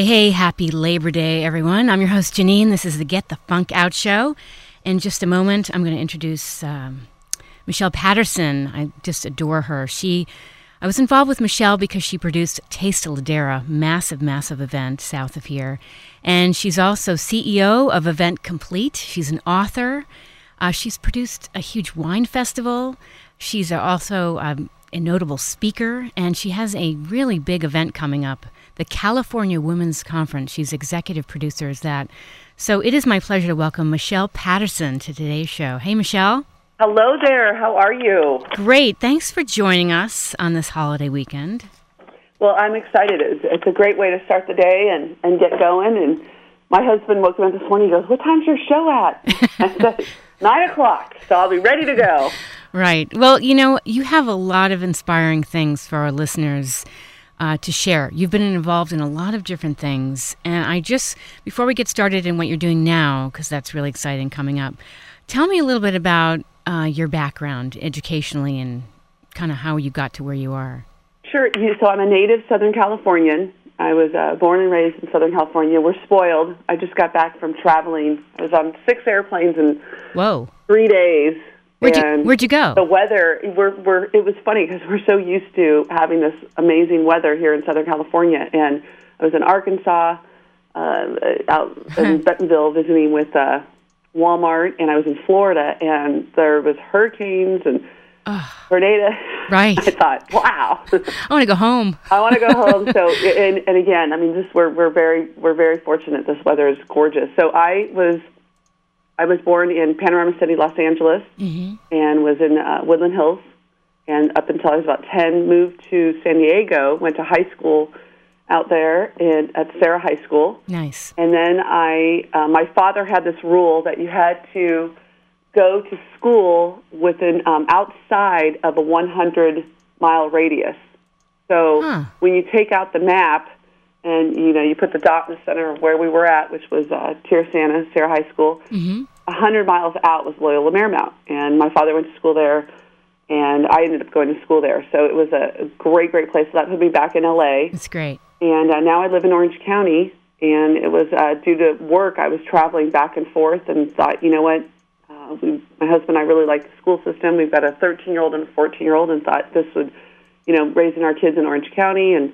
Hey, hey, happy Labor Day, everyone. I'm your host, Janine. This is the Get the Funk Out show. In just a moment, I'm going to introduce um, Michelle Patterson. I just adore her. She, I was involved with Michelle because she produced Taste of Ladera, massive, massive event south of here. And she's also CEO of Event Complete. She's an author. Uh, she's produced a huge wine festival. She's also um, a notable speaker, and she has a really big event coming up the California Women's Conference. She's executive producer of that. So it is my pleasure to welcome Michelle Patterson to today's show. Hey, Michelle. Hello there. How are you? Great. Thanks for joining us on this holiday weekend. Well, I'm excited. It's, it's a great way to start the day and, and get going. And my husband woke me up this morning. He goes, What time's your show at? I said, Nine o'clock. So I'll be ready to go. Right. Well, you know, you have a lot of inspiring things for our listeners uh, to share. You've been involved in a lot of different things. And I just, before we get started in what you're doing now, because that's really exciting coming up, tell me a little bit about uh, your background educationally and kind of how you got to where you are. Sure. So I'm a native Southern Californian. I was uh, born and raised in Southern California. We're spoiled. I just got back from traveling. I was on six airplanes in Whoa. three days. Where'd you, where'd you go? The weather, we're, we're, it was funny because we're so used to having this amazing weather here in Southern California. And I was in Arkansas, uh, out in Bentonville visiting with uh, Walmart, and I was in Florida, and there was hurricanes and tornadoes. Right. I thought, wow. I want to go home. I want to go home. So, and, and again, I mean, just we're we're very we're very fortunate. This weather is gorgeous. So I was I was born in Panorama City, Los Angeles, mm-hmm. and was in uh, Woodland Hills. And up until I was about 10, moved to San Diego, went to high school out there in, at Serra High School. Nice. And then I, uh, my father had this rule that you had to go to school within, um, outside of a 100 mile radius. So Huh. when you take out the map, and you know you put the dot in the center of where we were at, which was uh, Santa, Serra High School. Mm-hmm. A hundred miles out was Loyola Marymount, and my father went to school there, and I ended up going to school there. So it was a, a great, great place. So that put me back in LA, It's great. and uh, now I live in Orange County. And it was uh, due to work. I was traveling back and forth, and thought, you know what? Uh, we, my husband and I really like the school system. We've got a 13 year old and a 14 year old, and thought this would, you know, raising our kids in Orange County and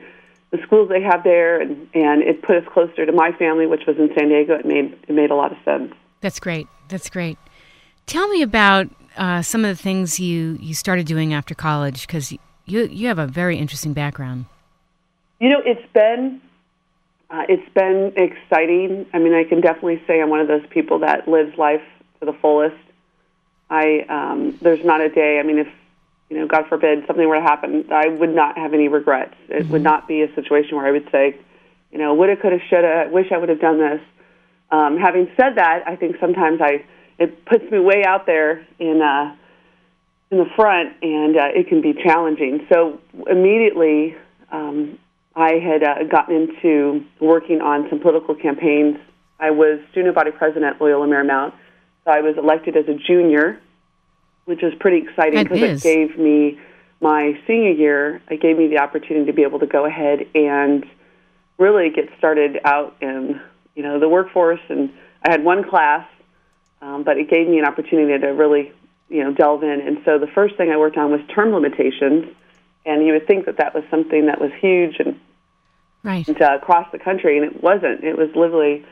the schools they have there, and and it put us closer to my family, which was in San Diego. It made it made a lot of sense. That's great. That's great. Tell me about uh, some of the things you, you started doing after college because you you have a very interesting background. You know, it's been uh, it's been exciting. I mean, I can definitely say I'm one of those people that lives life to the fullest. I um, there's not a day. I mean, if you know, God forbid, something were to happen, I would not have any regrets. It would not be a situation where I would say, you know, woulda, coulda, shoulda. Wish I would have done this. Um, having said that, I think sometimes I it puts me way out there in uh, in the front, and uh, it can be challenging. So immediately, um, I had uh, gotten into working on some political campaigns. I was student body president at Loyola Marymount, so I was elected as a junior, which was pretty exciting because is. it gave me my senior year. It gave me the opportunity to be able to go ahead and really get started out in you know the workforce. And I had one class, um, but it gave me an opportunity to really you know delve in. And so the first thing I worked on was term limitations. And you would think that that was something that was huge and Right. and, uh, across the country, and it wasn't. It was literally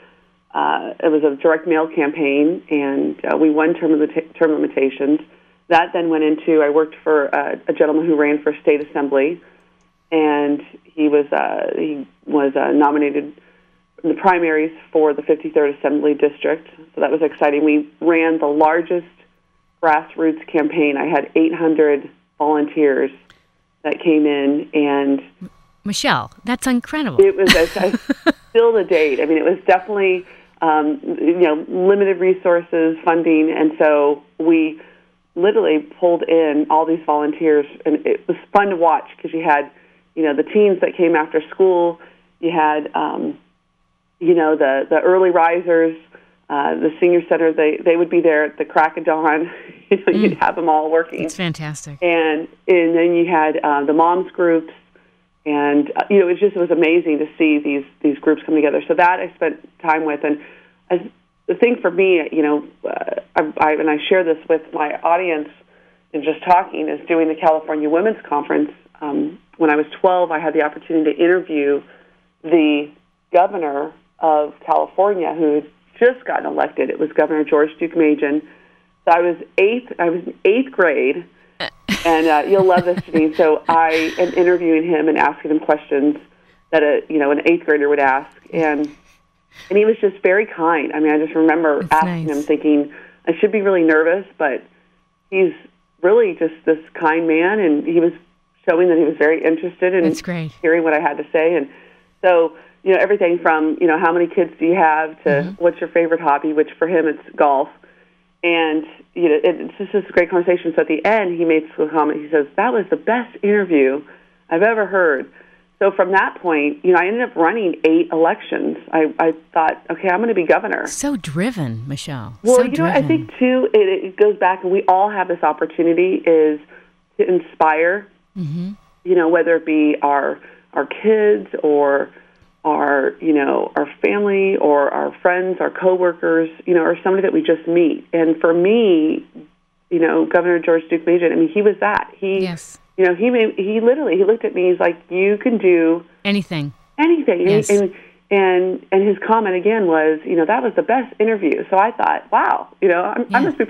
uh, it was a direct mail campaign, and uh, we won term, limita- term limitations. That then went into I worked for uh, a gentleman who ran for state assembly, and he was uh, he was uh, nominated in the primaries for the 53rd Assembly District. So that was exciting. We ran the largest grassroots campaign. I had 800 volunteers that came in, and Michelle, that's incredible. it was still the date. I mean, it was definitely um, you know limited resources, funding, and so we literally pulled in all these volunteers, and it was fun to watch because you had you know the teens that came after school, you had um, you know the the early risers. Uh, the senior center, they they would be there at the crack of dawn. you know, You'd have them all working It's fantastic. and and then you had uh, the moms groups, and uh, you know it was just it was amazing to see these these groups come together. So that I spent time with, and as, the thing for me, you know, uh, I, I and I share this with my audience in just talking is doing the California Women's Conference. Um, when I was 12, I had the opportunity to interview the governor of California who had just gotten elected. It was Governor George Deukmejian. So I was eighth. I was in eighth grade, and uh, you'll love this, Janine. So I am interviewing him and asking him questions that a you know an eighth grader would ask, and and he was just very kind. I mean, I just remember That's asking nice. him, thinking I should be really nervous, but he's really just this kind man, and he was showing that he was very interested in That's great. hearing what I had to say, and so you know everything from you know how many kids do you have to Mm-hmm. what's your favorite hobby, which for him it's golf, and you know it, it's just this great conversation. So at the end, he made a comment. He says that was the best interview I've ever heard. So from that point, you know, I ended up running eight elections. I, I thought, okay, I'm going to be governor. So driven, Michelle. Well, so you know, driven. what? I think too, it, it goes back, and we all have this opportunity is to inspire. Mm-hmm. You know, whether it be our our kids or our you know our family or our friends, our coworkers, you know, or somebody that we just meet. And for me, you know, Governor George Deukmejian, I mean, he was that. He, Yes. You know, he made, he literally he looked at me. He's like, you can do Anything. anything. And, Yes. and and and his comment again was, you know, that was the best interview. So I thought, wow, you know, I'm, I Yeah. must be,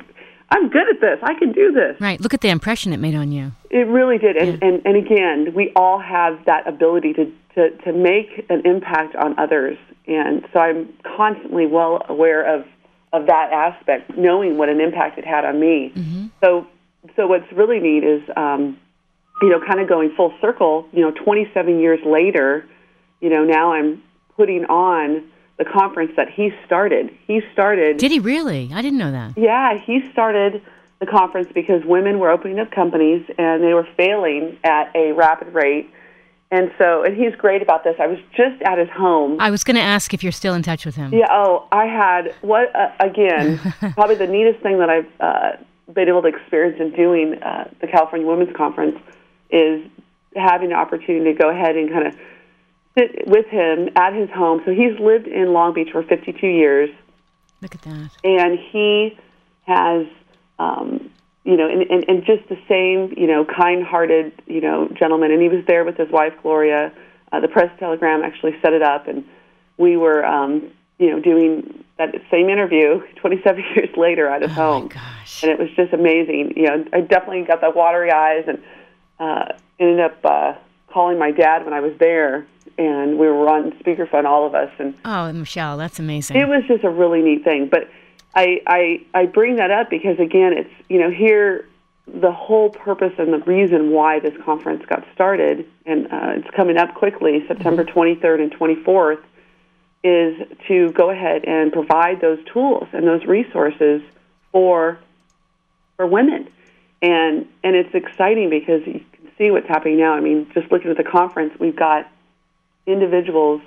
I'm good at this. I can do this. Right. Look at the impression it made on you. It really did. And and and again, we all have that ability to to to make an impact on others. And so I'm constantly well aware of of that aspect, knowing what an impact it had on me. So so what's really neat is. Um, you know, kind of going full circle, you know, 27 years later, you know, now I'm putting on the conference that he started. He started, Did he really? I didn't know that. yeah, he started the conference because women were opening up companies and they were failing at a rapid rate. And so, and he's great about this. I was just at his home. I was going to ask if you're still in touch with him. Yeah. Oh, I had what uh, again? probably the neatest thing that I've uh, been able to experience in doing uh, the California Women's Conference is having the opportunity to go ahead and kind of sit with him at his home. So he's lived in Long Beach for 52 years, Look at that. and he has. Um, you know, and, and, and just the same, you know, kind-hearted, you know, gentleman. And he was there with his wife Gloria. Uh, the press telegram actually set it up, and we were, um, you know, doing that same interview 27 years later at his Oh home, and it was just amazing. You know, I definitely got the watery eyes, and uh, ended up uh, calling my dad when I was there, and we were on speakerphone, all of us, and Oh, Michelle, that's amazing. it was just a really neat thing. But I, I I bring that up because again, it's you know here the whole purpose and the reason why this conference got started, and uh, it's coming up quickly, September 23rd and 24th, is to go ahead and provide those tools and those resources for for women, and and it's exciting because you can see what's happening now. I mean, just looking at the conference, we've got individuals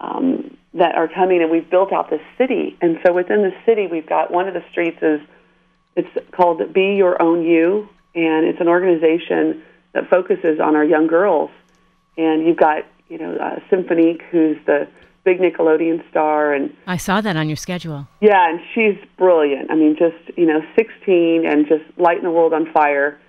um, that are coming, and we've built out this city. And so within the city, we've got one of the streets is it's called Be Your Own You, and it's an organization that focuses on our young girls. And you've got you know uh, Symphonique, who's the big Nickelodeon star, and I saw that on your schedule. Yeah, and she's brilliant. I mean, just you know, 16 and just lighting the world on fire,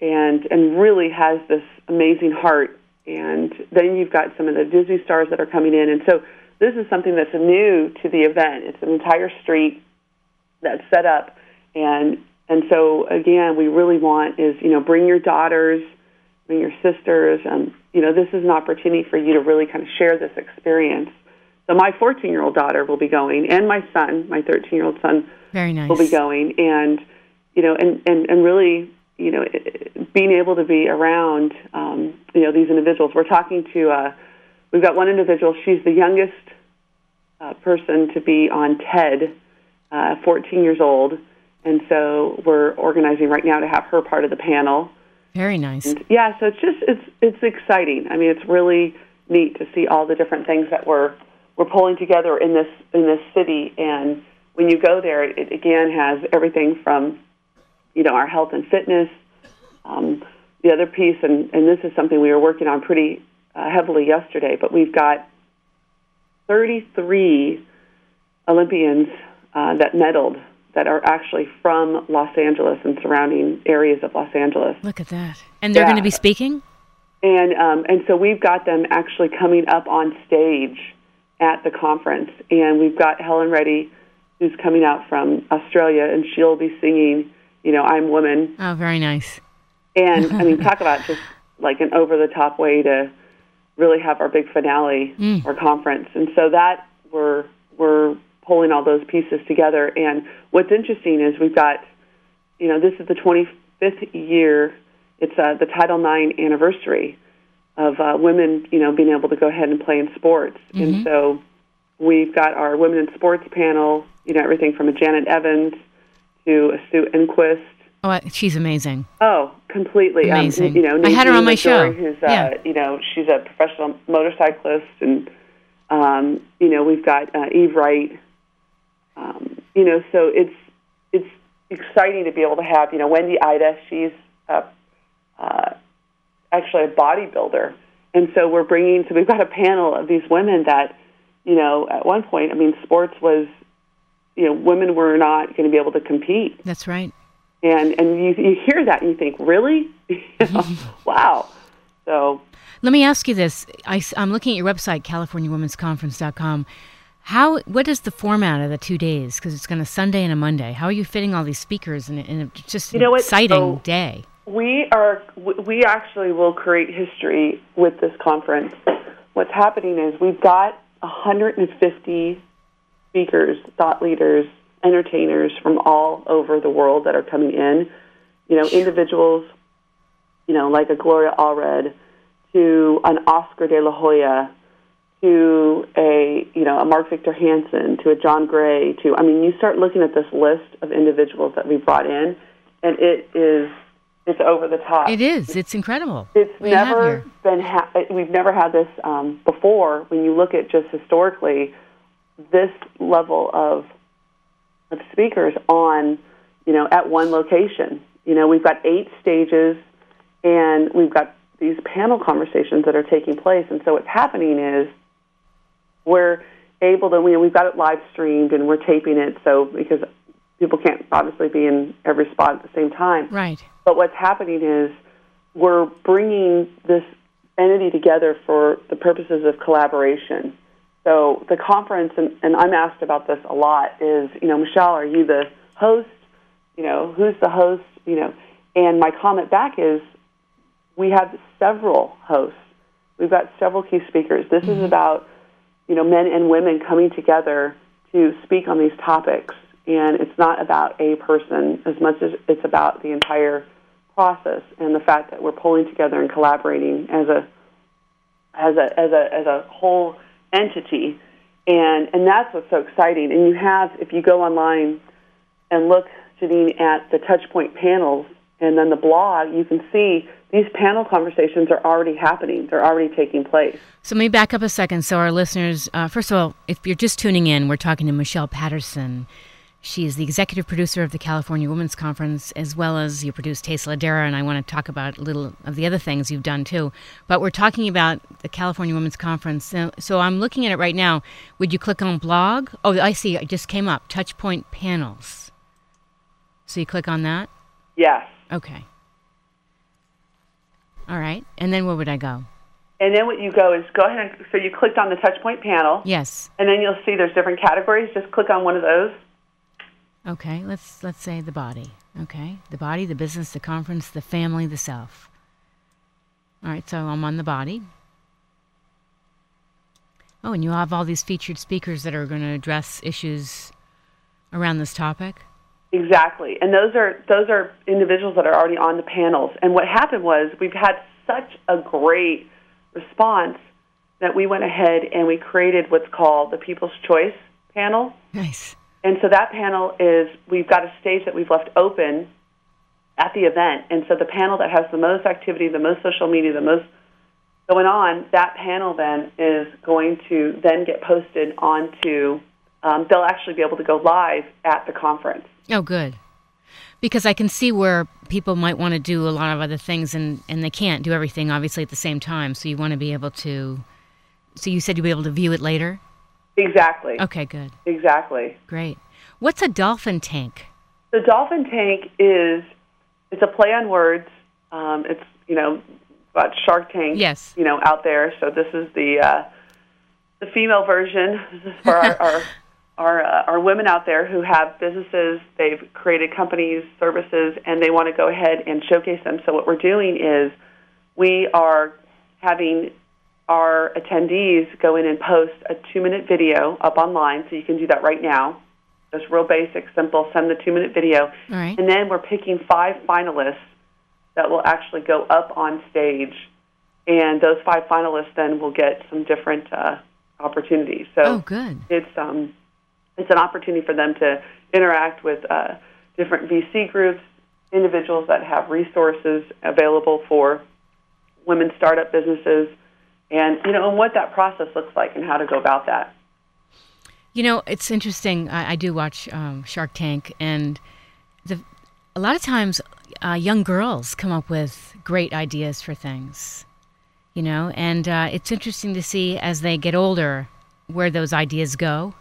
and and really has this amazing heart. And then you've got some of the Disney stars that are coming in, and so this is something that's new to the event. It's an entire street that's set up, and and so again, we really want is you know bring your daughters, bring your sisters, and you know this is an opportunity for you to really kind of share this experience so my 14 year old daughter will be going, and my son, my 13 year old son, very nice, will be going, and you know, and and and really, you know, being able to be around, um, you know, these individuals. We're talking to, uh, we've got one individual. She's the youngest uh, person to be on TED, uh, 14 years old, and so we're organizing right now to have her part of the panel. Very nice. And, yeah, so it's just it's it's exciting. I mean, it's really neat to see all the different things that we're we're pulling together in this in this city. And when you go there, it again has everything from you know our health and fitness. Um, the other piece, and, and this is something we were working on pretty uh, heavily yesterday, but we've got 33 Olympians uh, that medaled that are actually from Los Angeles and surrounding areas of Los Angeles. Look at that. And they're yeah. going to be speaking? And um, and so we've got them actually coming up on stage at the conference. And we've got Helen Reddy, who's coming out from Australia, and she'll be singing, you know, I'm Woman. Oh, very nice. And I mean, talk about just like an over the top way to really have our big finale mm. or conference. And so that we're we're pulling all those pieces together. And what's interesting is we've got, you know, this is the 25th year. It's uh, the Title IX anniversary of uh, women, you know, being able to go ahead and play in sports. Mm-hmm. And so we've got our women in sports panel, you know, everything from a Janet Evans to a Sue Enquist. Oh, she's amazing. Oh, completely um, amazing. Um, you know, I had her on my show. Who's, uh, yeah. you know, she's a professional motorcyclist, and um, you know, we've got uh, Eve Wright. Um, you know, so it's it's exciting to be able to have you know Wendy Ida. She's a uh, actually a bodybuilder. And so we're bringing, so we've got a panel of these women that, you know, at one point, I mean, sports was, you know, women were not going to be able to compete. That's right. And and you you hear that and you think, really? wow. So let me ask you this: I, am looking at your website, CaliforniaWomen'sConference.com. How what is the format of the two days? Because it's going to Sunday and a Monday. How are you fitting all these speakers in, in a just you know exciting so, day? We are we actually will create history with this conference. What's happening is we've got 150 speakers, thought leaders, entertainers from all over the world that are coming in. You know, individuals, you know, like a Gloria Allred, to an Oscar De La Hoya, to a you know a Mark Victor Hansen, to a John Gray, to I mean, you start looking at this list of individuals that we brought in, and it is it's over the top. It is. It's incredible. It's never been. Ha- we've never had this um, before. When you look at just historically, this level of of speakers on, you know, at one location. You know, we've got eight stages, and we've got these panel conversations that are taking place. And so what's happening is we're able to. You know, we've got it live streamed and we're taping it. So because people can't obviously be in every spot at the same time. Right. But what's happening is we're bringing this entity together for the purposes of collaboration. So the conference, and, and I'm asked about this a lot, is, you know, Michelle, are you the host? You know, who's the host? You know, and my comment back is we have several hosts. We've got several key speakers. This mm-hmm. is about, you know, men and women coming together to speak on these topics and it's not about a person as much as it's about the entire process and the fact that we're pulling together and collaborating as a as a as a as a whole entity and and that's what's so exciting and you have if you go online and look Janine at the touchpoint panels and then the blog, you can see these panel conversations are already happening. They're already taking place. So, let me back up a second. So, our listeners, uh, first of all, if you're just tuning in, we're talking to Michelle Patterson. She is the executive producer of the California Women's Conference, as well as you produce Taste Ladera, and I want to talk about a little of the other things you've done too. But we're talking about the California Women's Conference. So, so I'm looking at it right now. Would you click on blog? Oh, I see. It just came up. Touchpoint panels. So you click on that? Yes. Okay. All right. And then where would I go? And then what you go is go ahead and so you clicked on the touchpoint panel. Yes. And then you'll see there's different categories. Just click on one of those. Okay. Let's let's say the body. Okay. The body, the business, the conference, the family, the self. All right. So I'm on the body. Oh, and you have all these featured speakers that are going to address issues around this topic. Exactly, and those are those are individuals that are already on the panels. And what happened was we've had such a great response that we went ahead and we created what's called the People's Choice panel. Nice. And so that panel is we've got a stage that we've left open at the event, and so the panel that has the most activity, the most social media, the most going on, that panel then is going to then get posted onto. Um, they'll actually be able to go live at the conference. Oh, good. Because I can see where people might want to do a lot of other things and, and they can't do everything, obviously, at the same time. So you want to be able to. So you said you'll be able to view it later? Exactly. Okay, good. Exactly. Great. What's a dolphin tank? The dolphin tank is it's a play on words. Um, it's you know about Shark Tank. Yes. You know out there. So this is the uh, the female version. For our our our, uh, our women out there who have businesses. They've created companies, services, and they want to go ahead and showcase them. So what we're doing is we are having our attendees go in and post a two minute video up online. So you can do that right now. Just real basic, simple. Send the two minute video. Right. And then we're picking five finalists that will actually go up on stage. And those five finalists then will get some different uh, opportunities. So Oh, good. it's um, it's an opportunity for them to interact with uh, different VC groups, individuals that have resources available for women startup businesses, and you know, and what that process looks like and how to go about that. You know, it's interesting. I, I do watch um, Shark Tank, and the, a lot of times uh, young girls come up with great ideas for things, you know, and uh, it's interesting to see as they get older where those ideas go.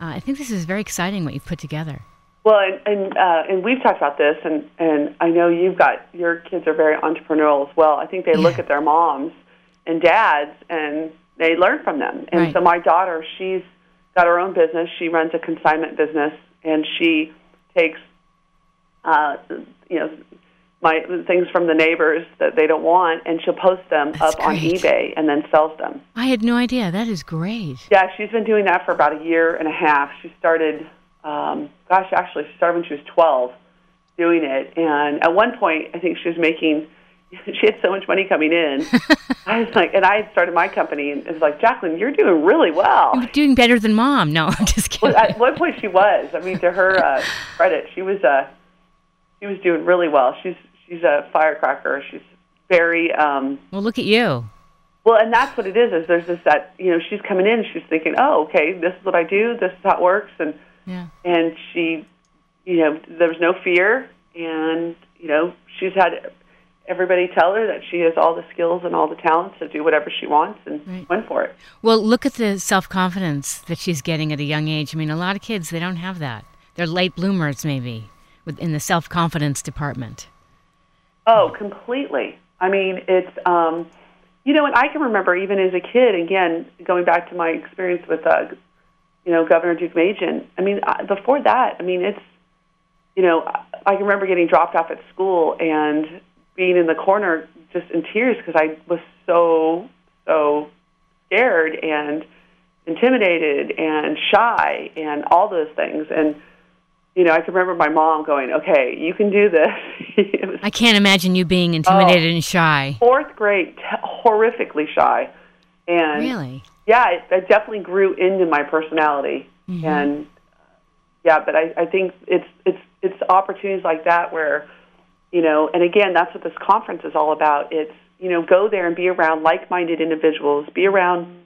Uh, I think this is very exciting what you've put together. Well, and and, uh, and we've talked about this, and and I know you've got your kids are very entrepreneurial as well. I think they look at their moms and dads, and they learn from them. And Right. so my daughter, she's got her own business. She runs a consignment business, and she takes, uh, you know, my things from the neighbors that they don't want, and she'll post them That's up on eBay and then sells them. I had no idea. That is great. Yeah, she's been doing that for about a year and a half. She started, um, gosh, actually, she started when she was 12 doing it. And at one point, I think she was making, she had so much money coming in. I was like, and I had started my company, and it was like, Jacqueline, you're doing really well. You're doing better than mom. No, I'm just kidding. Well, at one point, she was. I mean, to her uh, credit, she was uh, she was doing really well. She's she's a firecracker. She's very um, Well, look at you. Well, and that's what it is. Is there's this that you know she's coming in, she's thinking, oh, okay, this is what I do, this is how it works, and Yeah. and she, you know, there was no fear, and you know she's had everybody tell her that she has all the skills and all the talents to do whatever she wants, and Right. went for it. Well, look at the self confidence that she's getting at a young age. I mean, a lot of kids, they don't have that. They're late bloomers, maybe, within the self confidence department. Oh, completely. I mean, it's um, you know, and I can remember even as a kid. Again, going back to my experience with uh, you know Governor Deukmejian. I mean, I- before that, I mean, it's you know, I can remember getting dropped off at school and being in the corner just in tears because I was so so scared and intimidated and shy and all those things and you know, I can remember my mom going, "Okay, you can do this." was I can't imagine you being intimidated and shy. fourth grade, t- horrifically shy, and Really? yeah, it, it definitely grew into my personality. And uh, yeah, but I, I think it's it's it's opportunities like that where you know, and again, that's what this conference is all about. It's, you know, go there and be around like minded individuals, be around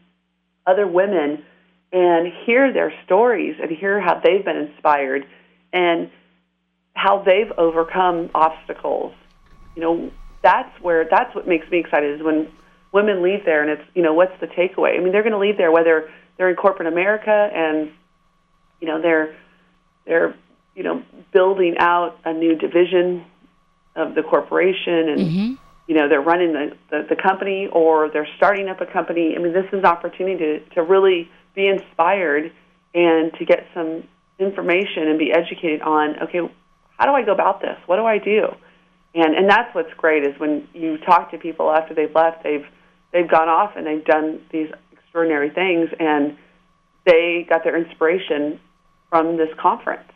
other women, and hear their stories and hear how they've been inspired and how they've overcome obstacles. You know, that's where that's what makes me excited is when women leave there and it's you know what's the takeaway? I mean, they're going to leave there whether they're in corporate America and you know they're they're you know building out a new division of the corporation and Mm-hmm. you know they're running the, the the company or they're starting up a company. I mean, this is an opportunity to to really be inspired and to get some information and be educated on okay, how do I go about this? What do I do? And and that's what's great is when you talk to people after they've left, they've they've gone off and they've done these extraordinary things and they got their inspiration from this conference.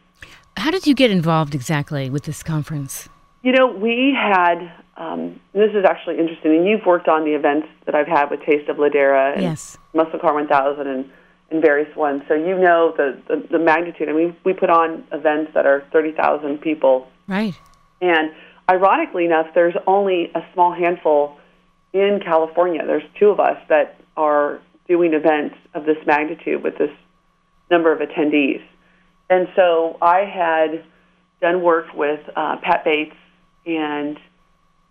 How did you get involved exactly with this conference? You know, we had um, this is actually interesting, and you've worked on the events that I've had with Taste of Ladera and Yes. Muscle Car 1000 and, and various ones. So you know the, the, the magnitude. I mean, we put on events that are 30,000 people Right. And ironically enough, there's only a small handful in California. There's two of us that are doing events of this magnitude with this number of attendees. And so I had done work with uh, Pat Bates, and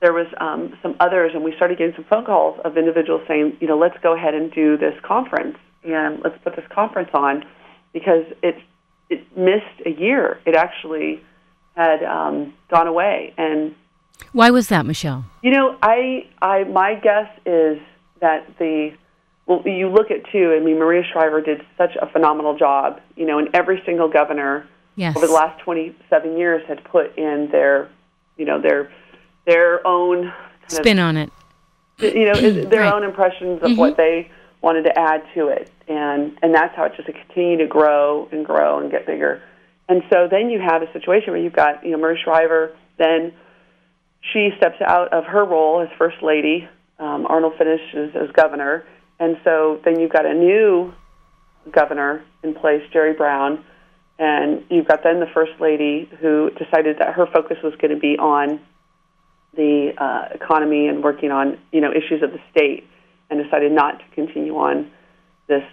there was um, some others, and we started getting some phone calls of individuals saying, you know, let's go ahead and do this conference, and let's put this conference on because it it missed a year. It actually had um, gone away, and Why was that, Michelle? you know, I, I, my guess is that the, well, you look at too. I mean, Maria Shriver did such a phenomenal job. You know, and every single governor Yes. over the last 27 years had put in their, you know, their, their own Spin on it. you know, their Right. own impressions of what they wanted to add to it, and and that's how it just continued to grow and grow and get bigger. And so then you have a situation where you've got, you know, Maria Shriver, then she steps out of her role as first lady. Um, Arnold finishes as governor, and so then you've got a new governor in place, Jerry Brown, and you've got then the first lady who decided that her focus was going to be on the uh, economy and working on you know issues of the state, and decided not to continue on this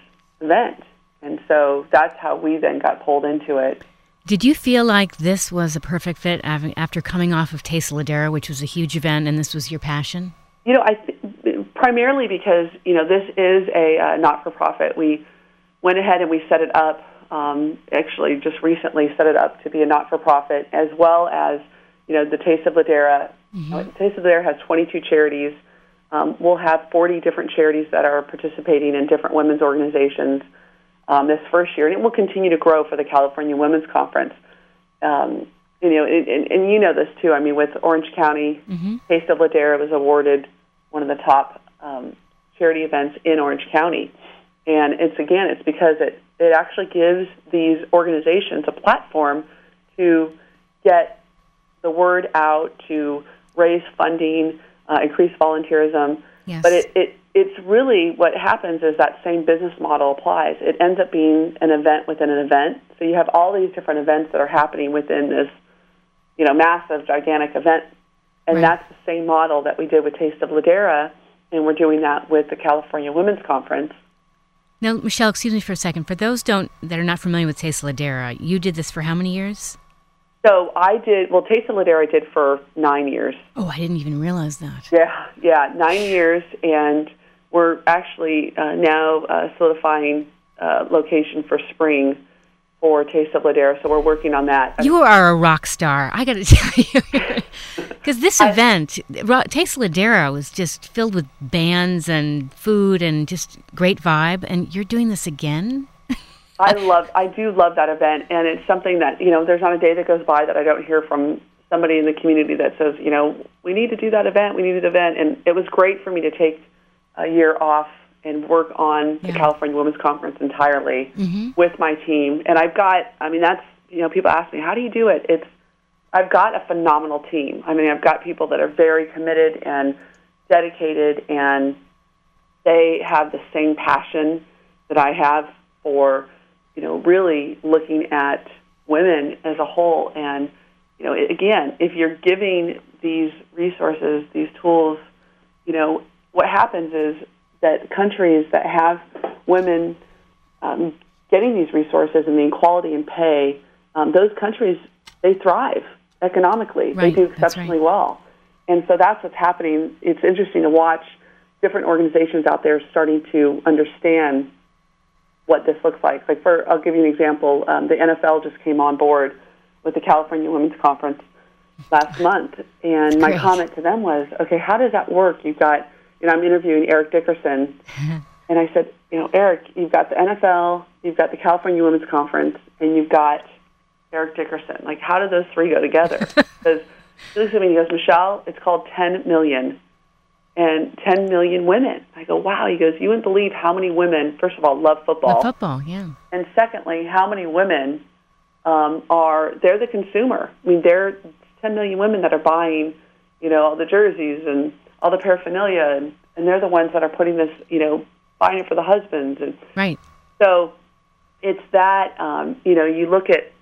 event. And so that's how we then got pulled into it. Did you feel like this was a perfect fit after coming off of Taste Ladera, which was a huge event, and this was your passion? You know, I th- primarily because you know this is a uh, not-for-profit. We went ahead and we set it up. Um, actually, just recently set it up to be a not-for-profit, as well as you know the Taste of Ladera. Uh, Taste of Ladera has 22 charities. Um, we'll have 40 different charities that are participating in different women's organizations um, this first year, and it will continue to grow for the California Women's Conference. Um, you know, and, and, and you know this too. I mean, with Orange County, Taste of Ladera was awarded one of the top um, charity events in Orange County, and it's again, it's because it it actually gives these organizations a platform to get the word out, to raise funding, uh, increase volunteerism. Yes. But it, it it's really what happens is that same business model applies. It ends up being an event within an event. So you have all these different events that are happening within this, you know, massive, gigantic event. And Right. that's the same model that we did with Taste of Ladera, and we're doing that with the California Women's Conference. Now, Michelle, excuse me for a second. For those don't that are not familiar with Taste Ladera, you did this for how many years? So I did well. Taste of Ladera I did for nine years. Oh, I didn't even realize that. Yeah, yeah, nine years, and we're actually uh, now uh, solidifying uh, location for spring for Taste of Ladera. So we're working on that. You are a rock star. I got to tell you, because this event, Ro- Taste Ladera, was just filled with bands and food and just great vibe. And you're doing this again? I love, I do love that event, and it's something that you know. There's not a day that goes by that I don't hear from somebody in the community that says, you know, we need to do that event. We need an event, and it was great for me to take a year off and work on the California Women's Conference entirely mm-hmm. with my team. And I've got, I mean, that's you know, people ask me, how do you do it? It's I've got a phenomenal team. I mean, I've got people that are very committed and dedicated, and they have the same passion that I have for, you know, really looking at women as a whole. And, you know, again, if you're giving these resources, these tools, you know, what happens is that countries that have women um, getting these resources and the equality in pay, um, those countries they thrive economically. Right, they do exceptionally right. well, and so that's what's happening. It's interesting to watch different organizations out there starting to understand what this looks like. Like for, I'll give you an example. Um, the NFL just came on board with the California Women's Conference last month, and my Great. comment to them was, okay, how does that work? You've got, you know, I'm interviewing Eric Dickerson, and I said, you know, Eric, you've got the NFL, you've got the California Women's Conference, and you've got Eric Dickerson. Like, how do those three go together? Because he looks at me and he goes, Michelle, it's called 10 million and 10 million women. I go, wow. He goes, you wouldn't believe how many women, first of all, love football. Love football, yeah. And secondly, how many women um, are, they're the consumer. I mean, there are 10 million women that are buying, you know, all the jerseys and all the paraphernalia, and, and they're the ones that are putting this, you know, buying it for the husbands. And Right. so it's that, um, you know, you look at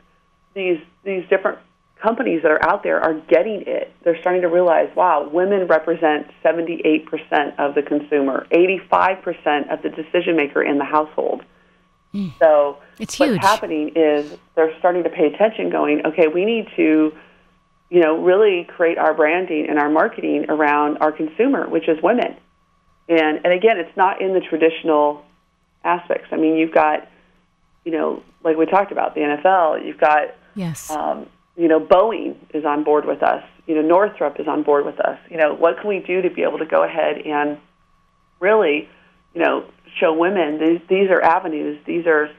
these, these different companies that are out there are getting it. They're starting to realize, wow, women represent 78% of the consumer, 85% of the decision maker in the household. So It's what's huge. happening is they're starting to pay attention, going, okay, we need to, you know, really create our branding and our marketing around our consumer, which is women. And and again, it's not in the traditional aspects. I mean, you've got, you know, like we talked about the NFL. You've got, Yes. um, you know, Boeing is on board with us. You know, Northrop is on board with us. You know, what can we do to be able to go ahead and really, you know, show women these, these are avenues. These are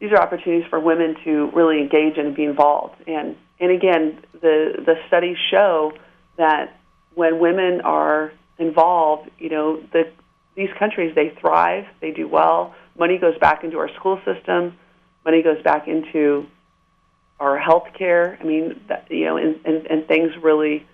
these are opportunities for women to really engage and be involved. And and again, the the studies show that when women are involved, you know, the these countries they thrive, they do well. Money goes back into our school system. Money goes back into our health care. I mean, that, you know, and, and, and things really,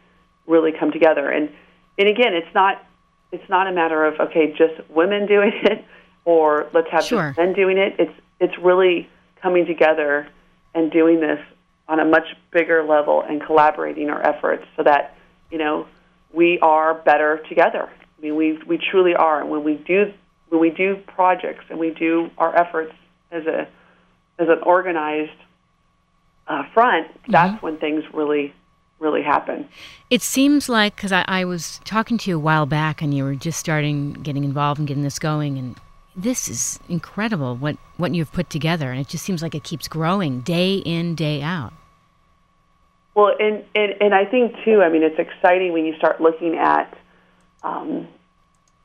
really come together. And and again, it's not it's not a matter of okay, just women doing it, or let's have Sure. men doing it. It's it's really coming together and doing this on a much bigger level and collaborating our efforts so that you know we are better together. I mean, we we truly are. And when we do when we do projects and we do our efforts as a as an organized uh, front, that's when things really really happen. It seems like because I, I was talking to you a while back, and you were just starting getting involved and getting this going, and this is incredible what what you've put together, and it just seems like it keeps growing day in day out. Well, and, and, and I think too, I mean, it's exciting when you start looking at, um,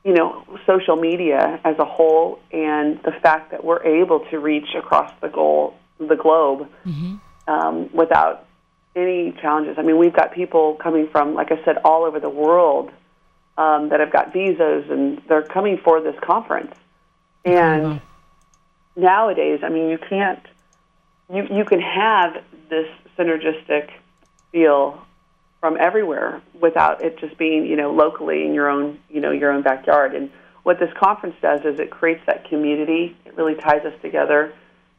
you know, social media as a whole, and the fact that we're able to reach across the goal, the globe, um, without any challenges. I mean, we've got people coming from, like I said, all over the world um, that have got visas, and they're coming for this conference. And nowadays, I mean, you can't you you can have this synergistic feel from everywhere without it just being you know locally in your own you know your own backyard. And what this conference does is it creates that community. It really ties us together.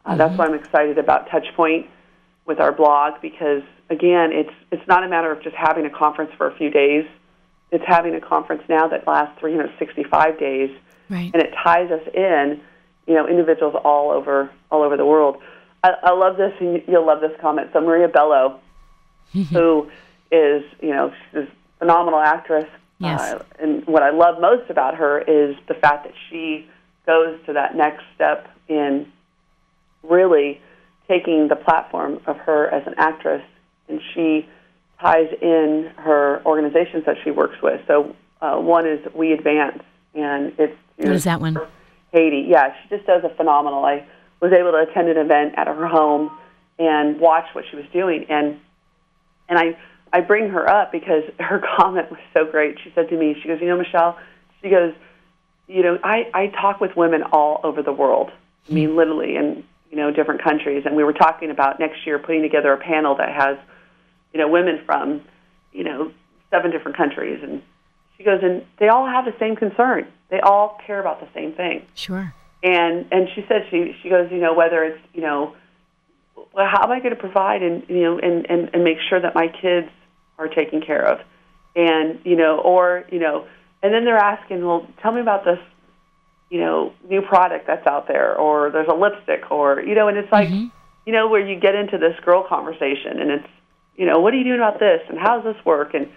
Uh, That's why I'm excited about Touchpoint with our blog because again, it's it's not a matter of just having a conference for a few days. It's having a conference now that lasts 365 days Right. and it ties us in, you know, individuals all over all over the world. I, I love this, and you- you'll love this comment. So Maria Bello, who is, you know, she's a phenomenal actress. Yes. Uh, and what I love most about her is the fact that she goes to that next step in really taking the platform of her as an actress, and she ties in her organizations that she works with. So uh, one is We Advance, and it's What is that one? Haiti. Yeah, she just does a phenomenal. I was able to attend an event at her home and watch what she was doing, and and I I bring her up because her comment was so great. She said to me, she goes, you know, Michelle, she goes, you know, I I talk with women all over the world. I mean, literally in you know different countries, and we were talking about next year putting together a panel that has you know women from you know seven different countries, and she goes, and they all have the same concern. They all care about the same thing Sure. and and she said she she goes you know whether it's you know well how am I going to provide and you know and and and make sure that my kids are taken care of and you know, or you know, and then they're asking, well, tell me about this, you know, new product that's out there, or there's a lipstick, or you know, and it's like, Mhm. you know, where you get into this girl conversation, and it's, you know, what are you doing about this, and how does this work, and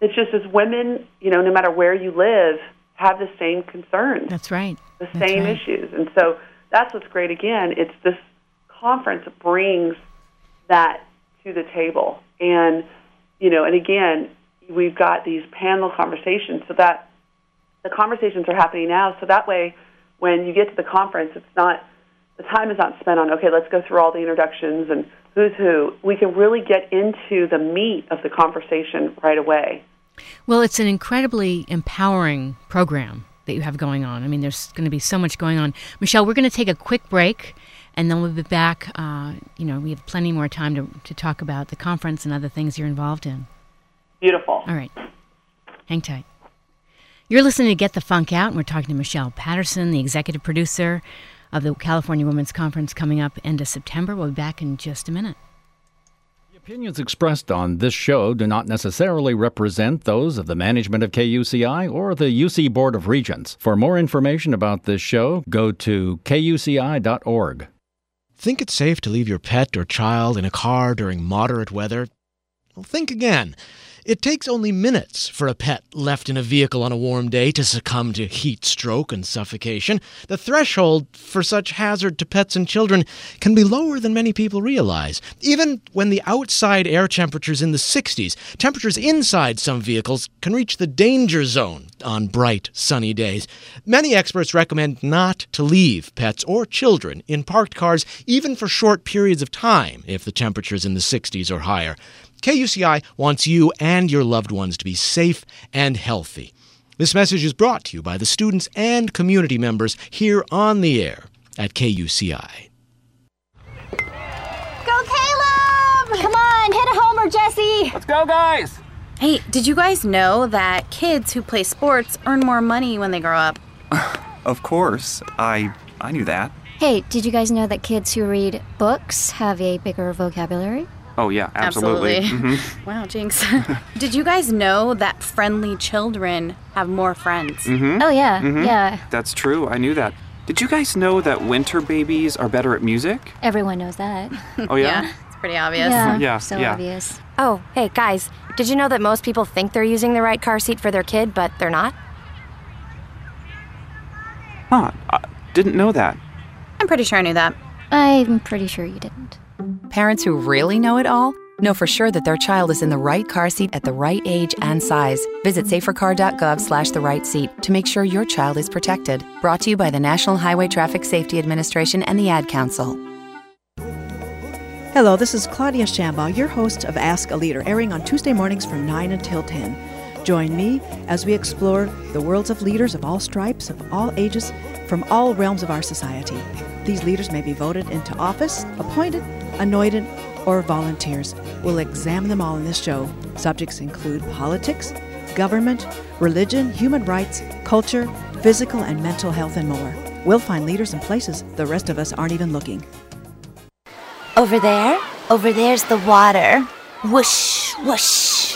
it's just as women, you know, no matter where you live, have the same concerns That's right. the That's same right. issues. And so that's what's great. Again, it's this conference brings that to the table. And, you know, and again, we've got these panel conversations so that the conversations are happening now. So that way, when you get to the conference, it's not, the time is not spent on, okay, let's go through all the introductions and who's who. We can really get into the meat of the conversation right away. Well, it's an incredibly empowering program that you have going on. I mean, there's going to be so much going on. Michelle, we're going to take a quick break, and then we'll be back. Uh, you know, we have plenty more time to, to talk about the conference and other things you're involved in. Beautiful. All right. Hang tight. You're listening to Get the Funk Out, and we're talking to Michelle Patterson, the executive producer of the California Women's Conference coming up end of September. We'll be back in just a minute. The opinions expressed on this show do not necessarily represent those of the management of KUCI or the UC Board of Regents. For more information about this show, go to kuci.org. Think it's safe to leave your pet or child in a car during moderate weather? Well, think again. It takes only minutes for a pet left in a vehicle on a warm day to succumb to heat stroke and suffocation. The threshold for such hazard to pets and children can be lower than many people realize. Even when the outside air temperature's in the 60s, temperatures inside some vehicles can reach the danger zone on bright, sunny days. Many experts recommend not to leave pets or children in parked cars even for short periods of time if the temperature's in the 60s or higher. KUCI wants you and your loved ones to be safe and healthy. This message is brought to you by the students and community members here on the air at KUCI. Go Caleb! Come on, hit a homer, Jesse! Let's go, guys! Hey, did you guys know that kids who play sports earn more money when they grow up? Of course. I I knew that. Hey, did you guys know that kids who read books have a bigger vocabulary? Oh yeah, absolutely. Absolutely. Mhm. Wow, jinx. did you guys know that friendly children have more friends? Mhm. Oh, yeah, Mhm. yeah. That's true. I knew that. Did you guys know that winter babies are better at music? Everyone knows that. Oh yeah. it's pretty obvious. Yeah, Yeah, so yeah. obvious. Oh, hey, guys, did you know that most people think they're using the right car seat for their kid, but they're not? Huh. I didn't know that. I'm pretty sure I knew that. I'm pretty sure you didn't. Parents who really know it all know for sure that their child is in the right car seat at the right age and size. Visit safercar.gov slash the right seat to make sure your child is protected. Brought to you by the National Highway Traffic Safety Administration and the Ad Council. Hello, this is Claudia Shambaugh, your host of Ask a Leader, airing on Tuesday mornings from 9 until 10. Join me as we explore the worlds of leaders of all stripes, of all ages, from all realms of our society. These leaders may be voted into office, appointed, anointed, or volunteers. We'll examine them all in this show. Subjects include politics, government, religion, human rights, culture, physical and mental health, and more. We'll find leaders in places the rest of us aren't even looking. Over there, over there's the water. Whoosh, whoosh.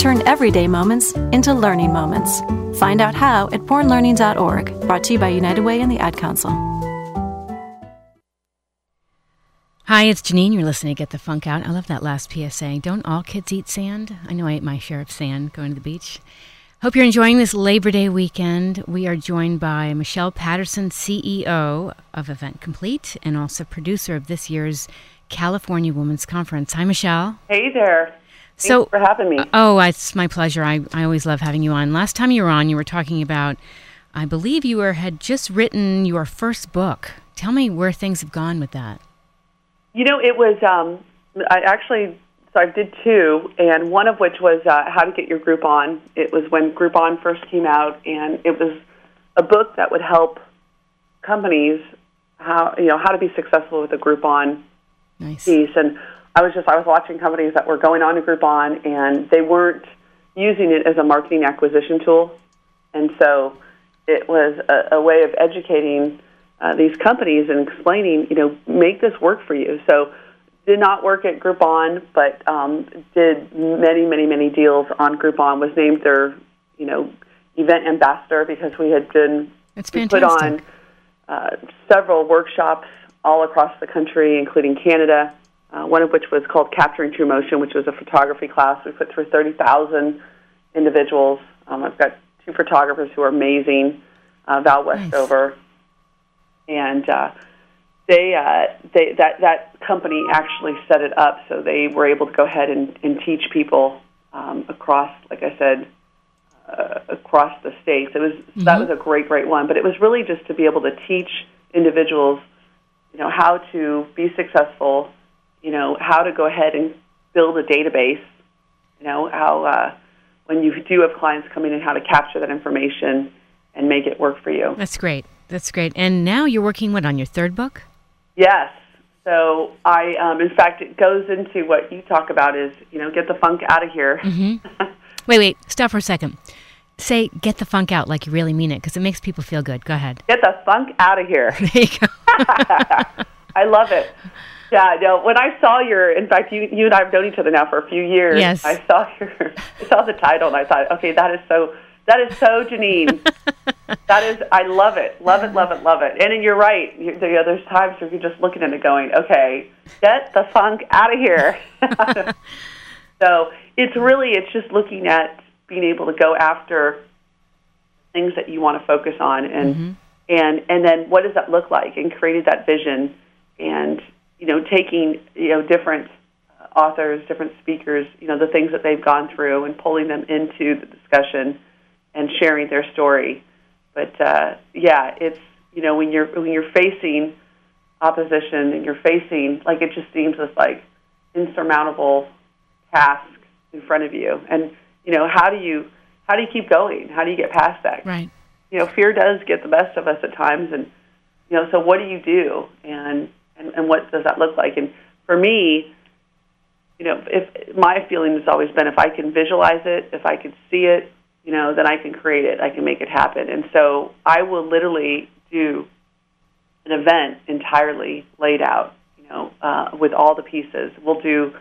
Turn everyday moments into learning moments. Find out how at bornlearning.org, brought to you by United Way and the Ad Council. Hi, it's Janine. You're listening to Get the Funk Out. I love that last PSA. Don't all kids eat sand? I know I ate my share of sand going to the beach. Hope you're enjoying this Labor Day weekend. We are joined by Michelle Patterson, CEO of Event Complete and also producer of this year's California Women's Conference. Hi, Michelle. Hey there. So for having me. Oh, it's my pleasure. I, I always love having you on. Last time you were on, you were talking about, I believe you were had just written your first book. Tell me where things have gone with that. You know, it was um, I actually so I did two, and one of which was uh, how to get your Groupon. It was when Groupon first came out, and it was a book that would help companies how you know how to be successful with a Groupon nice. piece. And I was just I was watching companies that were going on to Groupon, and they weren't using it as a marketing acquisition tool, and so it was a, a way of educating uh, these companies and explaining, you know, make this work for you. So did not work at Groupon, but um, did many, many, many deals on Groupon. Was named their, you know, event ambassador because we had been we put on uh, several workshops all across the country, including Canada. Uh, one of which was called Capturing True Motion, which was a photography class. We put through 30,000 individuals. Um, I've got two photographers who are amazing, uh, Val Westover, and uh, they, uh, they that that company actually set it up so they were able to go ahead and, and teach people um, across, like I said, uh, across the states. It was that was a great, great one. But it was really just to be able to teach individuals, you know, how to be successful, you know, how to go ahead and build a database, you know, how uh, when you do have clients coming in, how to capture that information and make it work for you. That's great. That's great. And now you're working what on your third book? Yes. So I, um, in fact, it goes into what you talk about is, you know, get the funk out of here. hmm wait, wait. Stop for a second. Say "get the funk out" like you really mean it, because it makes people feel good. Go ahead. Get the funk out of here. There you go. I love it. Yeah, no. When I saw your, in fact, you you and I have known each other now for a few years. Yes. I saw your, I saw the title, and I thought, okay, that is so, that is so Janine. that is, I love it, love it, love it, love it. And, and you're right. You, there's times where you're just looking at it, going, okay, get the funk out of here. so it's really, it's just looking at being able to go after things that you want to focus on, and mm-hmm. and and then what does that look like, and created that vision, and you know, taking you know different authors, different speakers, you know, the things that they've gone through, and pulling them into the discussion and sharing their story. But uh, yeah, it's you know when you're when you're facing opposition and you're facing like it just seems this like insurmountable task in front of you, and you know how do you how do you keep going? How do you get past that? Right. You know, fear does get the best of us at times, and you know, so what do you do, and and, and what does that look like? And for me, you know, if my feeling has always been if I can visualize it, if I can see it, you know, then I can create it. I can make it happen. And so I will literally do an event entirely laid out, you know, uh, with all the pieces. We'll do